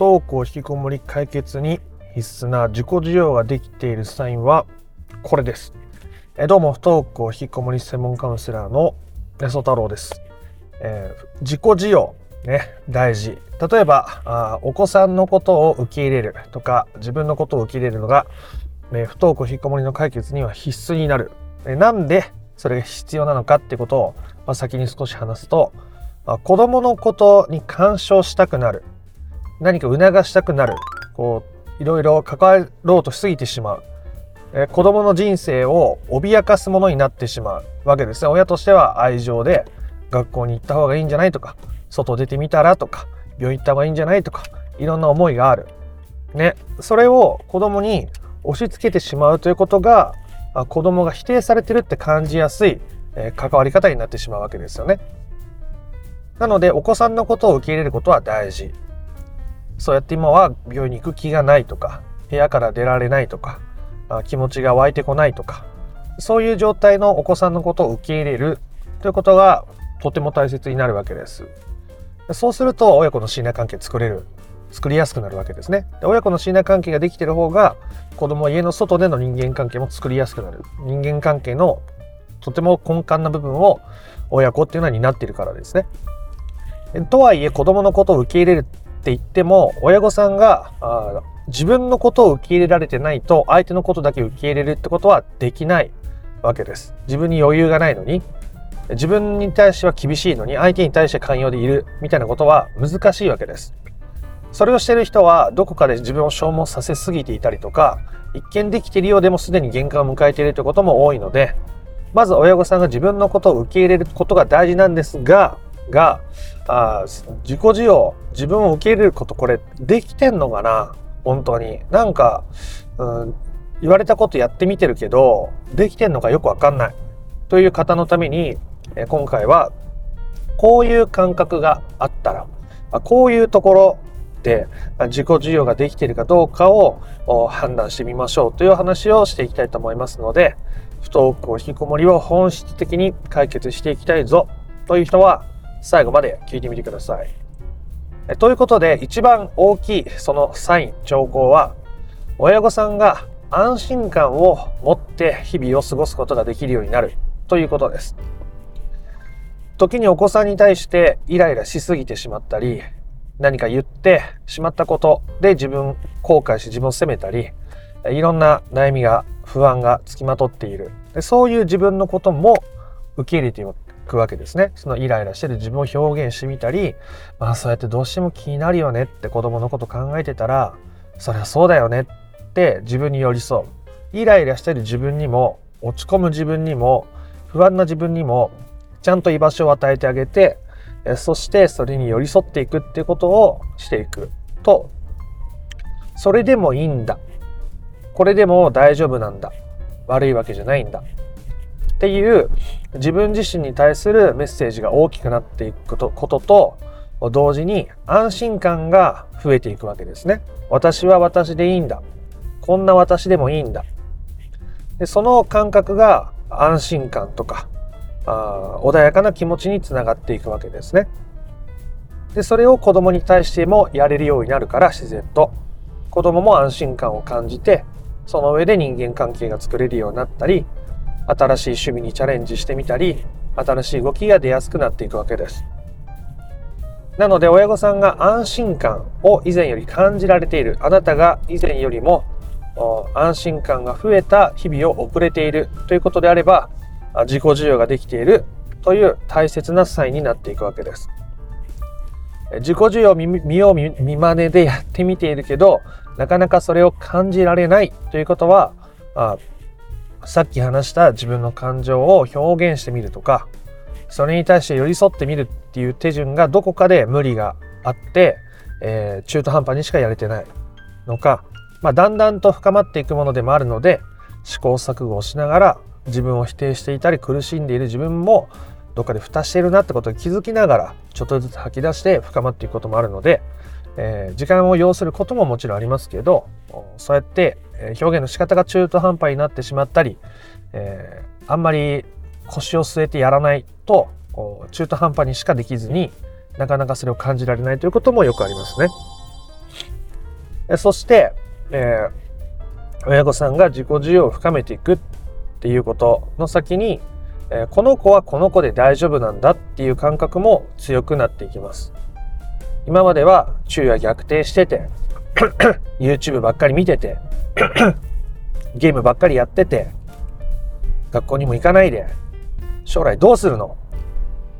登校引きこもり解決に必須な自己需要ができているサインはこれです。えどうも不登校引きこもり専門カウンセラーのネソ太郎です。えー、自己需要ね大事。例えばあお子さんのことを受け入れるとか自分のことを受け入れるのが、ね、不登校引きこもりの解決には必須になる。えなんでそれが必要なのかってことを、まあ、先に少し話すと、あ、子供のことに干渉したくなる何か促したくなる。こういろいろ関わろうとしすぎてしまう、え子供の人生を脅かすものになってしまうわけですね。親としては愛情で学校に行った方がいいんじゃないとか外出てみたらとか病院行った方がいいんじゃないとかいろんな思いがある。ね。それを子供に押し付けてしまうということが子供が否定されてるって感じやすい、え関わり方になってしまうわけですよね。なのでお子さんのことを受け入れることは大事。そうやって今は病院に行く気がないとか部屋から出られないとか気持ちが湧いてこないとかそういう状態のお子さんのことを受け入れるということがとても大切になるわけです。そうすると親子の信頼関係作れる作りやすくなるわけですね。で親子の信頼関係ができてる方が子供は家の外での人間関係も作りやすくなる。人間関係のとても根幹な部分を親子っていうのは担っているからですね。とはいえ子供のことを受け入れるって言っても親御さんがあ自分のことを受け入れられてないと相手のことだけ受け入れるってことはできないわけです。自分に余裕がないのに自分に対しては厳しいのに相手に対して寛容でいるみたいなことは難しいわけです。それをしてる人はどこかで自分を消耗させすぎていたりとか一見できているようでもすでに限界を迎えているということも多いのでまず親御さんが自分のことを受け入れることが大事なんですががあ自己需要自分を受け入れることこれできてんのかな？本当に。なんか、うん、言われたことやってみてるけどできてんのかよくわかんない。という方のために、え今回はこういう感覚があったらこういうところで自己需要ができているかどうかを判断してみましょう。という話をしていきたいと思いますので不登校引きこもりを本質的に解決していきたいぞ。という人は最後まで聞いてみてください。ということで一番大きいそのサイン兆候は親御さんが安心感を持って日々を過ごすことができるようになるということです。時にお子さんに対してイライラしすぎてしまったり何か言ってしまったことで自分後悔し自分を責めたりいろんな悩みが不安がつきまとっているでそういう自分のことも受け入れてくわけですね。そのイライラしてる自分を表現してみたり、まあそうやってどうしても気になるよねって子供のこと考えてたら、そりゃそうだよねって自分に寄り添う。イライラしてる自分にも、落ち込む自分にも、不安な自分にも、ちゃんと居場所を与えてあげて、そしてそれに寄り添っていくっていうことをしていくと、それでもいいんだ。これでも大丈夫なんだ。悪いわけじゃないんだ。っていう自分自身に対するメッセージが大きくなっていくこととと同時に安心感が増えていくわけですね。私は私でいいんだ。こんな私でもいいんだ。でその感覚が安心感とかあ穏やかな気持ちにつながっていくわけですね。でそれを子供に対してもやれるようになるから自然と子供も安心感を感じてその上で人間関係が作れるようになったり新しい趣味にチャレンジしてみたり新しい動きが出やすくなっていくわけです。なので親御さんが安心感を以前より感じられている。あなたが以前よりも安心感が増えた日々を送れている。ということであれば自己需要ができている。という大切なサインになっていくわけです。自己需要見よう見まねでやってみているけどなかなかそれを感じられない。ということはさっき話した自分の感情を表現してみるとかそれに対して寄り添ってみるっていう手順がどこかで無理があって、えー、中途半端にしかやれてないのか、まあ、だんだんと深まっていくものでもあるので試行錯誤をしながら自分を否定していたり苦しんでいる自分もどっかで蓋しているなってことに気づきながらちょっとずつ吐き出して深まっていくこともあるので、えー、時間を要することももちろんありますけどそうやって表現の仕方が中途半端になってしまったり、えー、あんまり腰を据えてやらないと中途半端にしかできずになかなかそれを感じられないということもよくありますね。そして、えー、親御さんが自己需要を深めていくっていうことの先に、えー、この子はこの子で大丈夫なんだっていう感覚も強くなっていきます。今までは昼夜逆転してて YouTube ばっかり見てて ゲームばっかりやってて学校にも行かないで将来どうするの？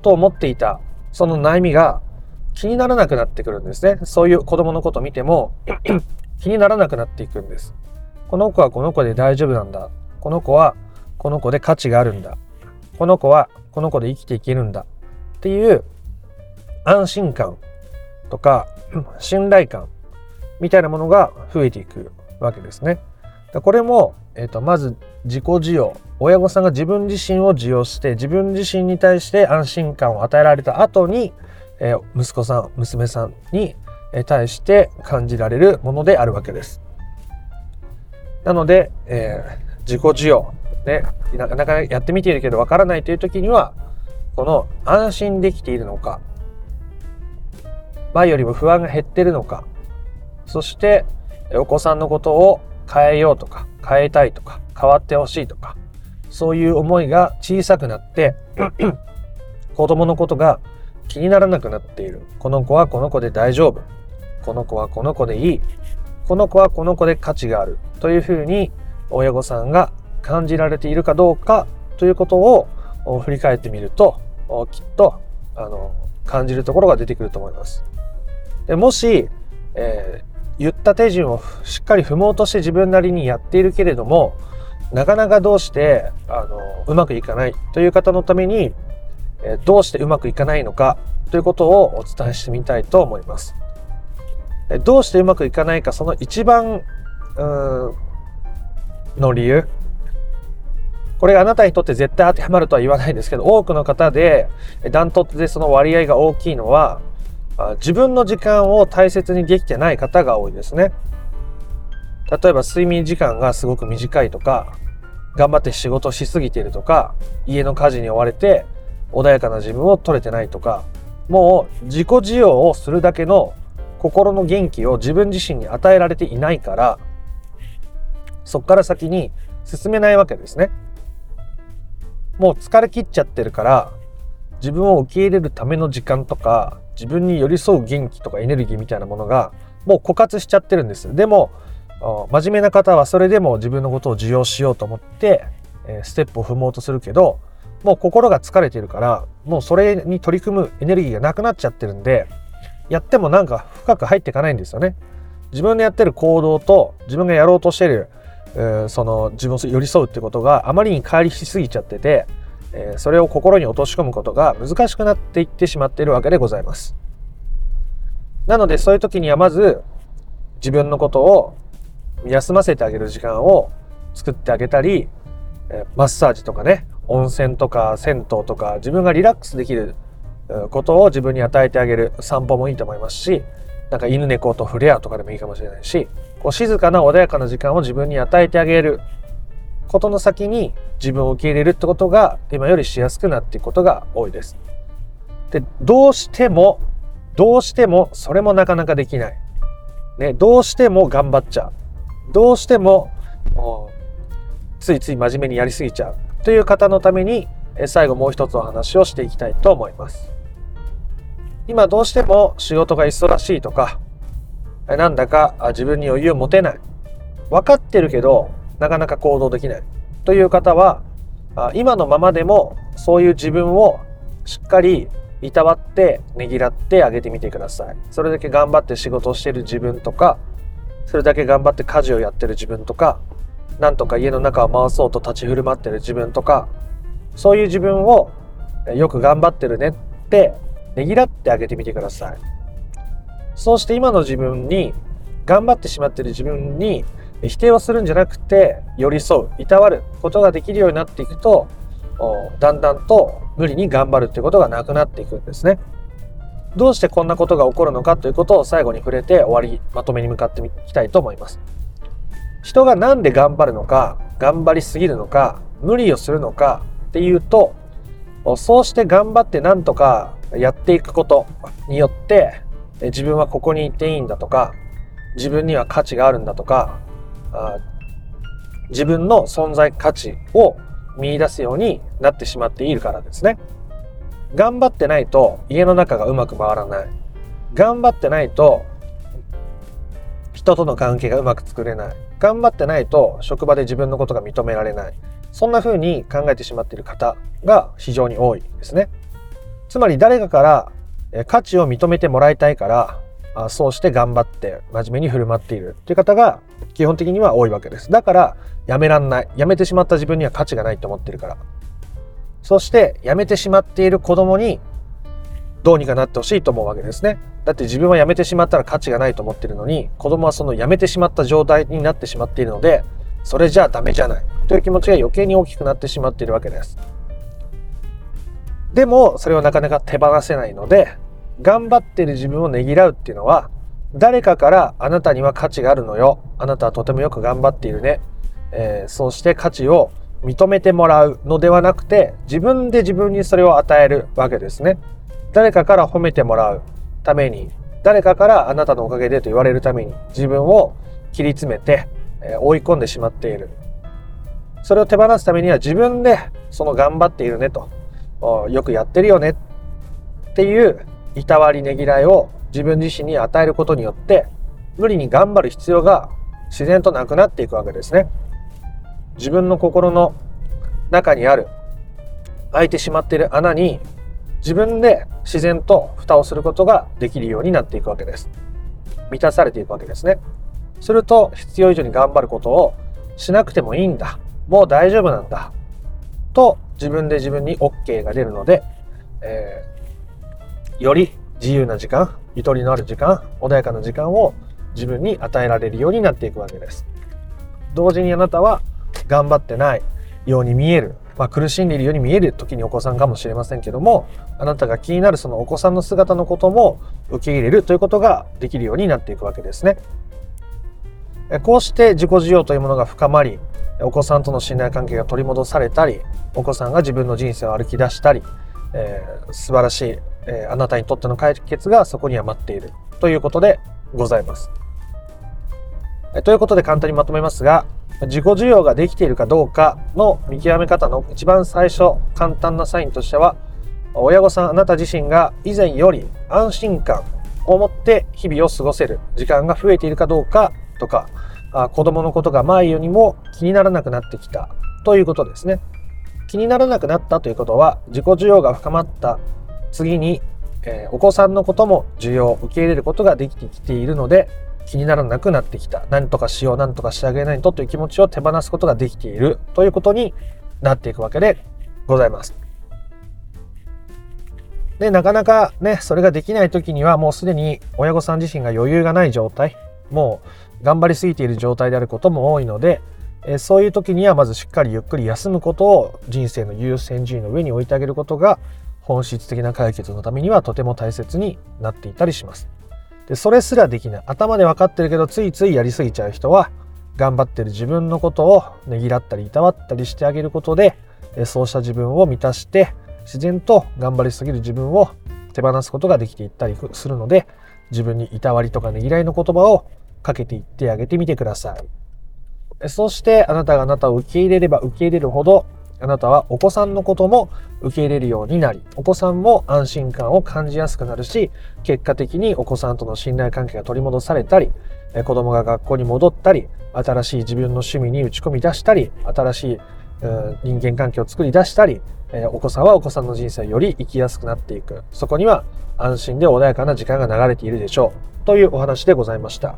と思っていたその悩みが気にならなくなってくるんですね。そういう子供のこと見ても 気にならなくなっていくんです。この子はこの子で大丈夫なんだ。この子はこの子で価値があるんだ。この子はこの子で生きていけるんだ。っていう安心感とか 信頼感みたいなものが増えていくわけですね。これも、えーと、まず自己需要親御さんが自分自身を受容して自分自身に対して安心感を与えられた後に、えー、息子さん娘さんに対して感じられるものであるわけです。なので、えー、自己需要、ね、なかなかやってみているけどわからないという時にはこの安心できているのか前よりも不安が減ってるのかそしてお子さんのことを変えようとか変えたいとか変わってほしいとかそういう思いが小さくなって 子供のことが気にならなくなっている。この子はこの子で大丈夫。この子はこの子でいい。この子はこの子で価値がある。というふうに親御さんが感じられているかどうかということを振り返ってみるときっとあの感じるところが出てくると思います。でもし、え、言った手順をしっかり踏もうとして自分なりにやっているけれどもなかなかどうしてあのうまくいかないという方のために、どうしてうまくいかないのかということをお伝えしてみたいと思います。どうしてうまくいかないかその一番の理由これあなたにとって絶対当てはまるとは言わないですけど多くの方でダントツでその割合が大きいのは自分の時間を大切にできてない方が多いですね。例えば睡眠時間がすごく短いとか頑張って仕事しすぎているとか家の家事に追われて穏やかな自分を取れてないとかもう自己需要をするだけの心の元気を自分自身に与えられていないからそこから先に進めないわけですね。もう疲れ切っちゃってるから自分を受け入れるための時間とか自分に寄り添う元気とかエネルギーみたいなものがもう枯渇しちゃってるんですでも真面目な方はそれでも自分のことを受容しようと思ってステップを踏もうとするけどもう心が疲れてるからもうそれに取り組むエネルギーがなくなっちゃってるんでやってもなんか深く入っていかないんですよね。自分のやってる行動と自分がやろうとしてるえー、その自分を寄り添うってことがあまりに乖離しすぎちゃってて、え、それを心に落とし込むことが難しくなっていってしまっているわけでございます。なのでそういう時にはまず自分のことを休ませてあげる時間を作ってあげたり、え、マッサージとかね温泉とか銭湯とか自分がリラックスできることを自分に与えてあげる散歩もいいと思いますしなんか犬猫と触れ合うとかでもいいかもしれないしこう静かな穏やかな時間を自分に与えてあげることの先に自分を受け入れるってことが今よりしやすくなっていくことが多いです。で、どうしても、どうしてもそれもなかなかできない。ね、どうしても頑張っちゃう。どうしてもついつい真面目にやりすぎちゃうという方のために最後もう一つお話をしていきたいと思います。今どうしても仕事が忙しいとかなんだか自分に余裕を持てない分かってるけどなかなか行動できない。という方は今のままでもそういう自分をしっかりいたわってねぎらってあげてみてください。それだけ頑張って仕事をしてる自分とかそれだけ頑張って家事をやってる自分とかなんとか家の中を回そうと立ち振る舞ってる自分とかそういう自分をよく頑張ってるねってねぎらってあげてみてください。そうして今の自分に頑張ってしまってる自分に否定をするんじゃなくて寄り添ういたわることができるようになっていくとだんだんと無理に頑張るってことがなくなっていくんですね。どうしてこんなことが起こるのかということを最後に触れて終わりまとめに向かっていきたいと思います。人が何で頑張るのか頑張りすぎるのか無理をするのかっていうとそうして頑張って何とかやっていくことによって自分はここにいていいんだとか自分には価値があるんだとか自分の存在価値を見出すようになってしまっているからですね。頑張ってないと家の中がうまく回らない。頑張ってないと人との関係がうまく作れない。頑張ってないと職場で自分のことが認められない。そんな風に考えてしまっている方が非常に多いですね。つまり誰かから価値を認めてもらいたいからそうして頑張って真面目に振る舞っているという方が基本的には多いわけです。だからやめらんない。やめてしまった自分には価値がないと思ってるから。そしてやめてしまっている子供にどうにかなってほしいと思うわけですね。だって自分は辞めてしまったら価値がないと思ってるのに子供はその辞めてしまった状態になってしまっているのでそれじゃあダメじゃないという気持ちが余計に大きくなってしまっているわけですでもそれはなかなか手放せないので頑張ってる自分をねぎらうっていうのは誰かからあなたには価値があるのよ。あなたはとてもよく頑張っているね、えー、そうして価値を認めてもらうのではなくて自分で自分にそれを与えるわけですね。誰かから褒めてもらうために誰かからあなたのおかげでと言われるために自分を切り詰めて、え追い込んでしまっている。それを手放すためには自分でその頑張っているねとよくやってるよねっていういたわりねぎらいを自分自身に与えることによって無理に頑張る必要が自然となくなっていくわけですね自分の心の中にある開いてしまっている穴に自分で自然と蓋をすることができるようになっていくわけです。満たされていくわけですね。すると必要以上に頑張ることをしなくてもいいんだ。もう大丈夫なんだ。と自分で自分に OK が出るので、えー、より自由な時間、ゆとりのある時間、穏やかな時間を自分に与えられるようになっていくわけです。同時にあなたは頑張ってないように見えるまあ、苦しんでいるように見える時にお子さんかもしれませんけどもあなたが気になるそのお子さんの姿のことも受け入れるということができるようになっていくわけですね。こうして自己需要というものが深まりお子さんとの信頼関係が取り戻されたりお子さんが自分の人生を歩き出したり、えー、素晴らしい、えー、あなたにとっての解決がそこには待っているということでございます。ということで簡単にまとめますが自己需要ができているかどうかの見極め方の一番最初簡単なサインとしては親御さんあなた自身が以前より安心感を持って日々を過ごせる時間が増えているかどうかとか子供のことが前よりも気にならなくなってきたということですね気にならなくなったということは自己需要が深まった次に、えー、お子さんのことも需要を受け入れることができてきているので気にならなくなってきた。何とかしよう、何とかしてあげないとという気持ちを手放すことができているということになっていくわけでございます。で、なかなかね、それができない時にはもうすでに親御さん自身が余裕がない状態、もう頑張りすぎている状態であることも多いので、えそういう時にはまずしっかりゆっくり休むことを人生の優先順位の上に置いてあげることが本質的な解決のためにはとても大切になっていたりします。でそれすらできない頭で分かってるけどついついやりすぎちゃう人は頑張ってる自分のことをねぎらったりいたわったりしてあげることでそうした自分を満たして自然と頑張りすぎる自分を手放すことができていったりするので自分にいたわりとかねぎらいの言葉をかけていってあげてみてくださいそしてあなたがあなたを受け入れれば受け入れるほどあなたはお子さんのことも受け入れるようになり、お子さんも安心感を感じやすくなるし、結果的にお子さんとの信頼関係が取り戻されたり、子供が学校に戻ったり、新しい自分の趣味に打ち込み出したり、新しい人間関係を作り出したり、お子さんはお子さんの人生より生きやすくなっていく。そこには安心で穏やかな時間が流れているでしょう。というお話でございました。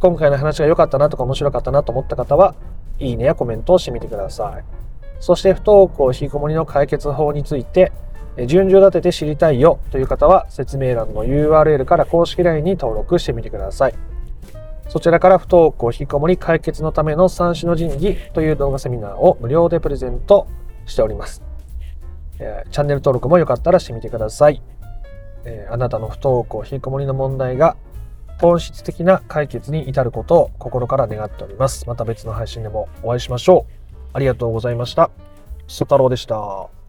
今回の話が良かったなとか面白かったなと思った方は、いいねやコメントをしてみてください。そして不登校引きこもりの解決法について順序立てて知りたいよという方は説明欄の URL から公式 LINE に登録してみてください。そちらから不登校引きこもり解決のための三種の神器という動画セミナーを無料でプレゼントしております。え、チャンネル登録もよかったらしてみてください。え、あなたの不登校引きこもりの問題が本質的な解決に至ることを心から願っております。また別の配信でもお会いしましょう。ありがとうございました。曽太郎でした。